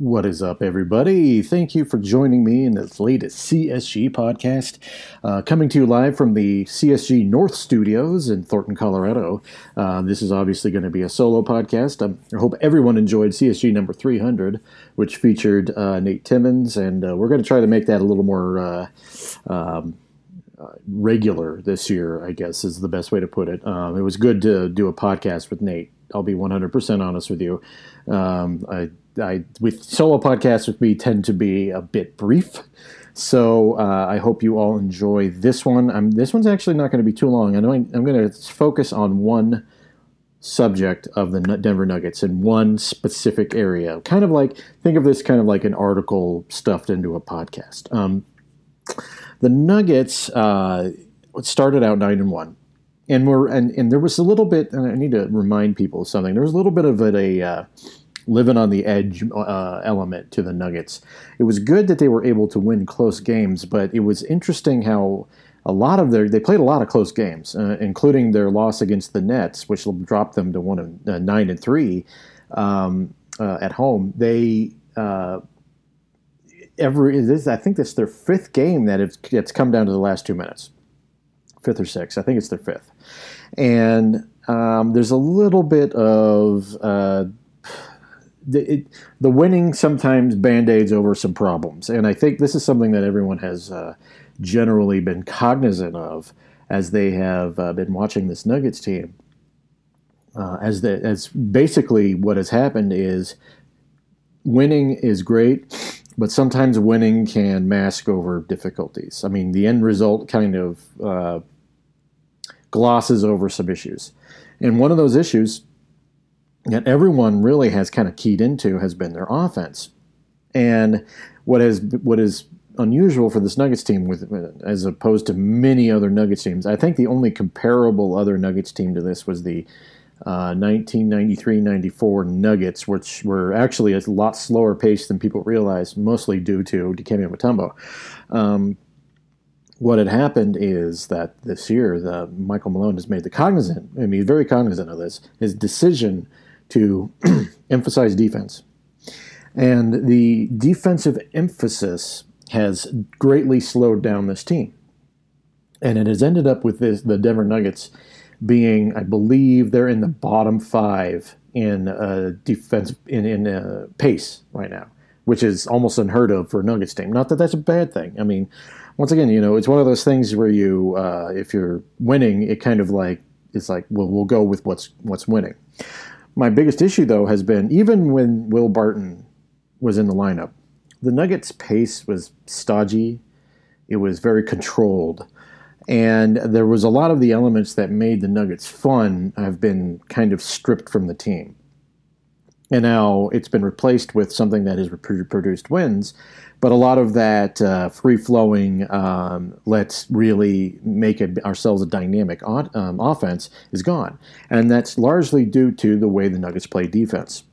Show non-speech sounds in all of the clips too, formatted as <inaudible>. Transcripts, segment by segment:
What is up, everybody? Thank you for joining me in this latest CSG podcast. Uh, coming to you live from the CSG North Studios in Thornton, Colorado. Uh, this is obviously going to be a solo podcast. Um, I hope everyone enjoyed CSG number 300, which featured uh, Nate Timmons, and uh, we're going to try to make that a little more. Uh, um, uh, regular this year, I guess is the best way to put it. Um, it was good to do a podcast with Nate. I'll be 100% honest with you. Um, I I with solo podcasts with me tend to be a bit brief. So uh, I hope you all enjoy this one. I'm, this one's actually not going to be too long. I know I'm going to focus on one subject of the Denver Nuggets in one specific area. Kind of like think of this kind of like an article stuffed into a podcast. Um, the Nuggets uh, started out nine and one, and we're and, and there was a little bit. I need to remind people of something. There was a little bit of a, uh, living on the edge uh, element to the Nuggets. It was good that they were able to win close games, but it was interesting how a lot of their they played a lot of close games, uh, including their loss against the Nets, which dropped them to one of uh, nine and three um, uh, at home. They uh, every this, I think this their fifth game that it's, it's come down to the last two minutes, fifth or sixth. I think it's their fifth, and um, there's a little bit of uh, the, it, the winning sometimes band-aids over some problems. And i think this is something that everyone has uh, generally been cognizant of as they have uh, been watching this nuggets team. Uh, as the as basically what has happened is winning is great but sometimes winning can mask over difficulties i mean the end result kind of uh, glosses over some issues and one of those issues that everyone really has kind of keyed into has been their offense. And what is what is unusual for this Nuggets team, with as opposed to many other Nuggets teams, I think the only comparable other Nuggets team to this was the uh, 1993-94 Nuggets, which were actually a lot slower pace than people realize, mostly due to Dikembe Mutombo. Um, what had happened is that this year, the Michael Malone has made the cognizant, I mean, very cognizant of this, his decision to <clears throat> emphasize defense. And the defensive emphasis has greatly slowed down this team. And it has ended up with this, the Denver Nuggets being, I believe, they're in the bottom five in uh, defense in, in uh, pace right now, which is almost unheard of for a Nuggets team. Not that that's a bad thing. I mean, once again, you know, it's one of those things where you, uh, if you're winning, it kind of like it's like, well, we'll go with what's what's winning. My biggest issue, though, has been even when Will Barton was in the lineup, the Nuggets' pace was stodgy. It was very controlled. And there was a lot of the elements that made the Nuggets fun have been kind of stripped from the team. And now it's been replaced with something that has produced wins. But a lot of that uh, free flowing, um, let's really make it ourselves a dynamic um, offense is gone. And that's largely due to the way the Nuggets play defense.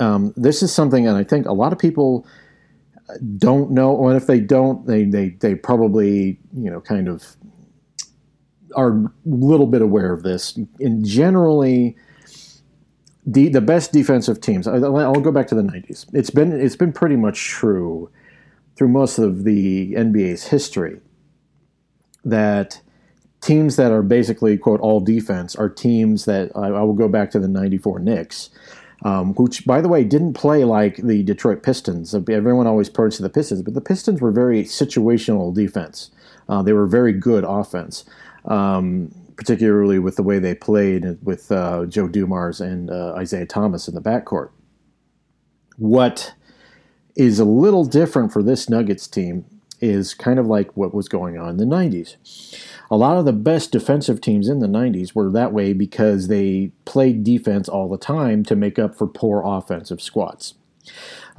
Um, this is something, and I think a lot of people don't know, and if they don't, they, they, they probably, you know, kind of are a little bit aware of this. And generally, the the best defensive teams. I'll go back to the '90s. It's been it's been pretty much true through most of the NBA's history that teams that are basically quote all defense are teams that I, I will go back to the '94 Knicks. Um, which, by the way, didn't play like the Detroit Pistons. Everyone always points to the Pistons, but the Pistons were very situational defense. Uh, they were very good offense. Um, particularly with the way they played with uh, Joe Dumars and uh, Isiah Thomas in the backcourt. What is a little different for this Nuggets team is kind of like what was going on in the 90s. A lot of the best defensive teams in the 90s were that way because they played defense all the time to make up for poor offensive squads.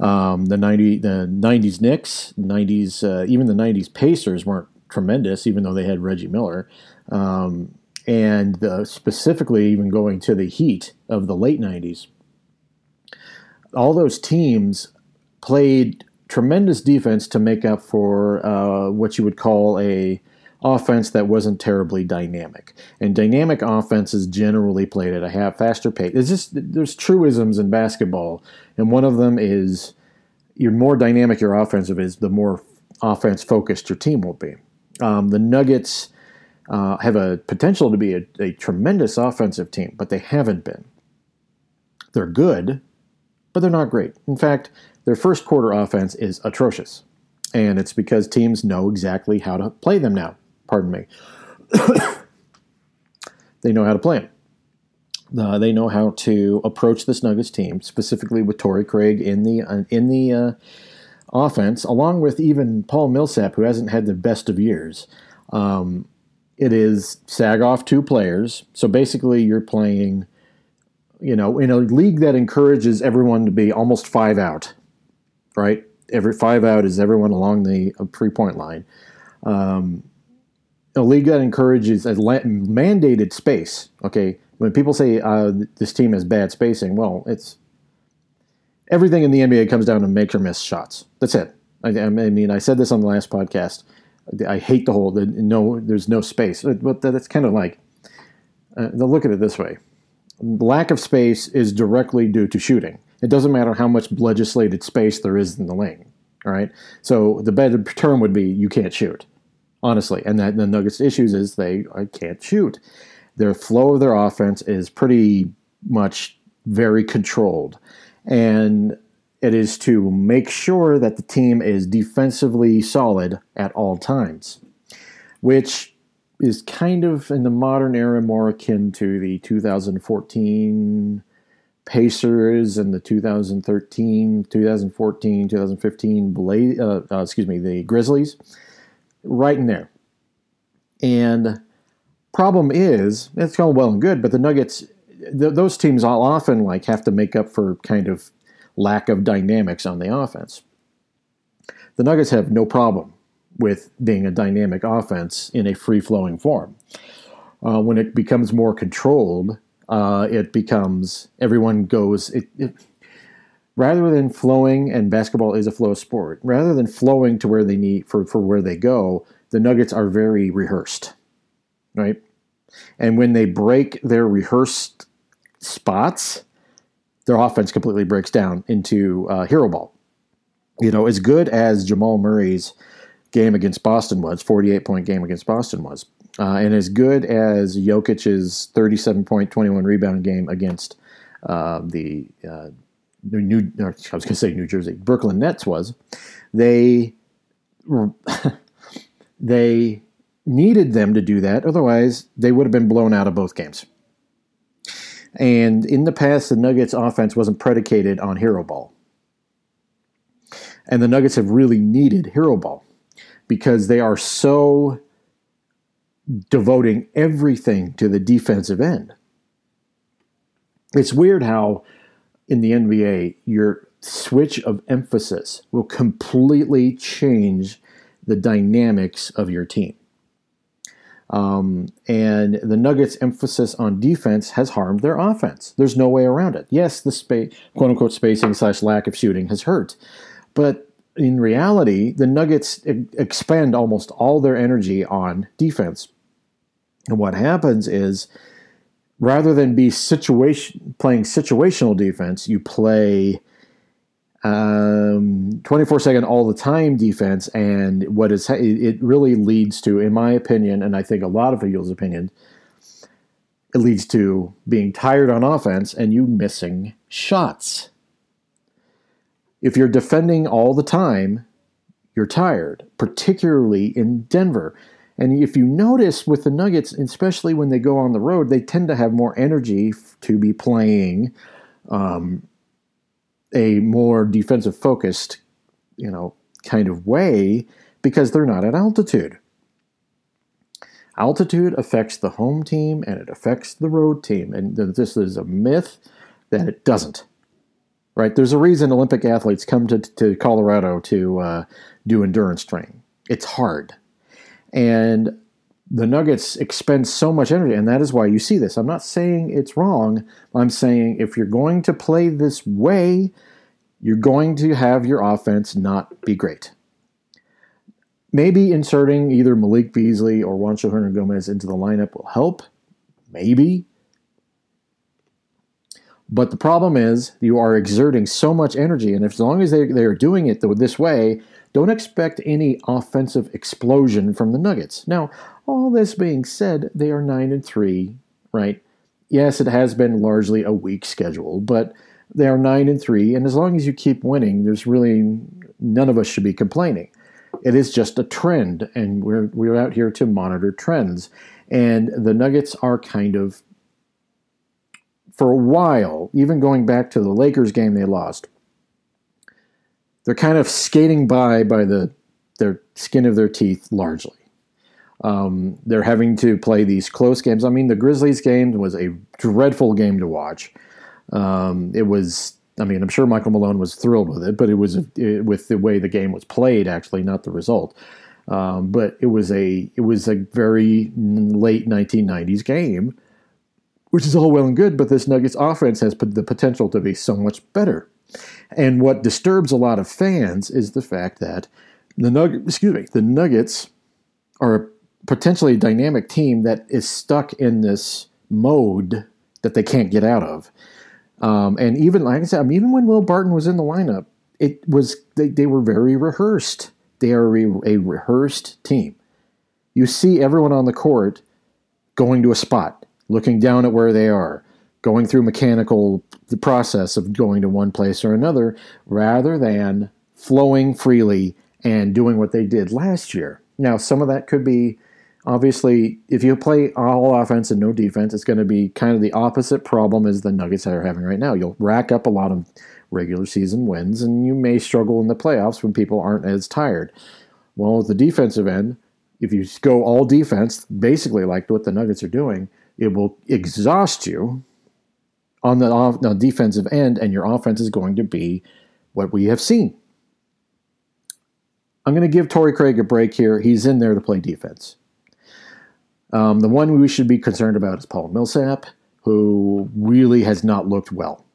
Um, the 90 the 90s Knicks, 90s uh, even the 90s Pacers weren't tremendous, even though they had Reggie Miller. Um, and specifically even going to the heat of the late 90s all those teams played tremendous defense to make up for uh, what you would call a offense that wasn't terribly dynamic. And dynamic offense is generally played at a half faster pace. It's just there's truisms in basketball, and one of them is you're more dynamic your offensive is, the more offense focused your team will be. Um, the Nuggets uh, have a potential to be a, a tremendous offensive team, but they haven't been. They're good, but they're not great. In fact, their first quarter offense is atrocious. And it's because teams know exactly how to play them now. Pardon me. <coughs> they know how to play them. Uh, they know how to approach this Nuggets team, specifically with Torrey Craig in the uh, in the uh, offense, along with even Paul Millsap, who hasn't had the best of years. Um, it is sag off two players, so basically you're playing, you know, in a league that encourages everyone to be almost five out, right? Every five out is everyone along the uh, three point line. Um, a league that encourages a mandated space. Okay, when people say uh, this team has bad spacing, well, it's everything in the NBA comes down to make or miss shots. That's it. I, I mean, I said this on the last podcast. I hate the whole the, no. There's no space, but that's kind of like. Uh, look at it this way: lack of space is directly due to shooting. It doesn't matter how much legislated space there is in the lane. All right. So the better term would be you can't shoot honestly. And that the Nuggets' issues is they can't shoot. Their flow of their offense is pretty much very controlled, and it is to make sure that the team is defensively solid at all times, which is kind of in the modern era more akin to the 2014 Pacers and the 2013, 2014, 2015 Blaze, uh, uh, excuse me, the Grizzlies right in there. And problem is, it's all well and good, but the Nuggets, th- those teams all often like have to make up for kind of lack of dynamics on the offense. The Nuggets have no problem with being a dynamic offense in a free flowing form. Uh, when it becomes more controlled, uh, it becomes everyone goes. It, it, rather than flowing, and basketball is a flow sport, rather than flowing to where they need for, for where they go, the Nuggets are very rehearsed, right? And when they break their rehearsed spots, their offense completely breaks down into uh, hero ball. You know, as good as Jamal Murray's game against Boston was, 48 point game against Boston was, uh, and as good as Jokic's 37 point, 21 rebound game against uh, the uh, New, I was going to say New Jersey, Brooklyn Nets was, they <laughs> they needed them to do that. Otherwise, they would have been blown out of both games. And in the past, the Nuggets offense wasn't predicated on hero ball. And the Nuggets have really needed hero ball because they are so devoting everything to the defensive end. It's weird how in the NBA, your switch of emphasis will completely change the dynamics of your team. Um, and the Nuggets' emphasis on defense has harmed their offense. There's no way around it. Yes, the space, quote unquote spacing slash lack of shooting has hurt, but in reality, the Nuggets expend almost all their energy on defense. And what happens is rather than be situation playing situational defense, you play um, 24 second all the time defense. And what is it really leads to, in my opinion, and I think a lot of people's opinion, it leads to being tired on offense and you missing shots. If you're defending all the time, you're tired, particularly in Denver. And if you notice with the Nuggets, especially when they go on the road, they tend to have more energy to be playing um, a more defensive focused, you know, kind of way because they're not at altitude. Altitude affects the home team and it affects the road team. And this is a myth that it doesn't. Right? There's a reason Olympic athletes come to, to Colorado to uh, do endurance training. It's hard and the Nuggets expend so much energy, and that is why you see this. I'm not saying it's wrong. I'm saying if you're going to play this way, you're going to have your offense not be great. Maybe inserting either Malik Beasley or Juancho Hernangomez into the lineup will help. Maybe. But the problem is you are exerting so much energy, and if, as long as they, they are doing it this way, don't expect any offensive explosion from the Nuggets. Now, all this being said, they are 9 and 3, right? Yes, it has been largely a weak schedule, but they are 9 and 3, and as long as you keep winning, there's really none of us should be complaining. It is just a trend, and we're, we're out here to monitor trends. And the Nuggets are kind of for a while, even going back to the Lakers game they lost, they're kind of skating by by the their skin of their teeth largely. Um, they're having to play these close games. I mean, the Grizzlies game was a dreadful game to watch. Um, it was. I mean, I'm sure Michael Malone was thrilled with it, but it was it, with the way the game was played, actually, not the result. Um, but it was a it was a very late 1990s game which is all well and good, but this Nuggets offense has the potential to be so much better. And what disturbs a lot of fans is the fact that the Nug- excuse me, the Nuggets are a potentially dynamic team that is stuck in this mode that they can't get out of. Um, and even like I said, I mean, even when Will Barton was in the lineup, it was they, they were very rehearsed. They are a, a rehearsed team. You see everyone on the court going to a spot looking down at where they are, going through mechanical the process of going to one place or another, rather than flowing freely and doing what they did last year. Now, some of that could be obviously if you play all offense and no defense, it's going to be kind of the opposite problem as the Nuggets are having right now. You'll rack up a lot of regular season wins, and you may struggle in the playoffs when people aren't as tired. Well, at the defensive end, if you go all defense, basically like what the Nuggets are doing, it will exhaust you on the, defensive end, and your offense is going to be what we have seen. I'm going to give Torrey Craig a break here. He's in there to play defense. Um, the one we should be concerned about is Paul Millsap, who really has not looked well.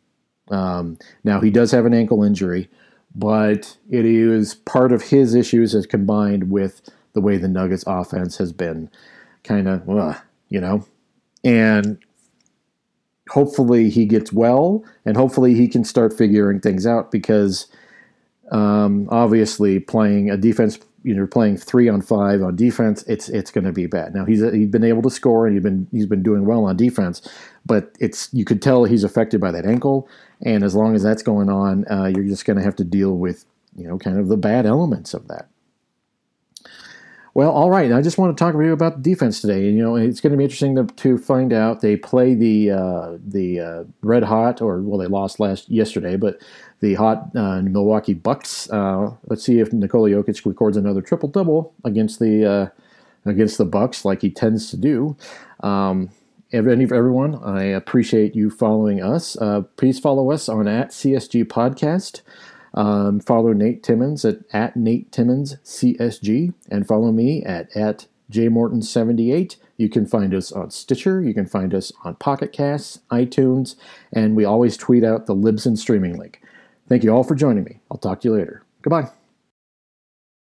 Um, now, he does have an ankle injury, but it is part of his issues as combined with the way the Nuggets offense has been kind of, you know, and hopefully he gets well and hopefully he can start figuring things out because um, obviously playing a defense you know playing three on five on defense it's it's going to be bad. Now he's he's been able to score and he's been he's been doing well on defense but it's you could tell he's affected by that ankle. And as long as that's going on uh, you're just going to have to deal with you know kind of the bad elements of that well, all right. I just want to talk to you about the defense today. You know, it's going to be interesting to, to find out. They play the uh, the uh, red hot, or well, they lost last yesterday, but the hot uh, Milwaukee Bucks. Uh, let's see if Nikola Jokic records another triple double against the uh, against the Bucks, like he tends to do. Um, everyone, I appreciate you following us. Uh, please follow us on at CSG Podcast. Um, follow Nate Timmons at, at Nate Timmons CSG and follow me at, at jmorton78. You can find us on Stitcher, you can find us on Pocket Casts, iTunes, and we always tweet out the Libsyn streaming link. Thank you all for joining me. I'll talk to you later. Goodbye.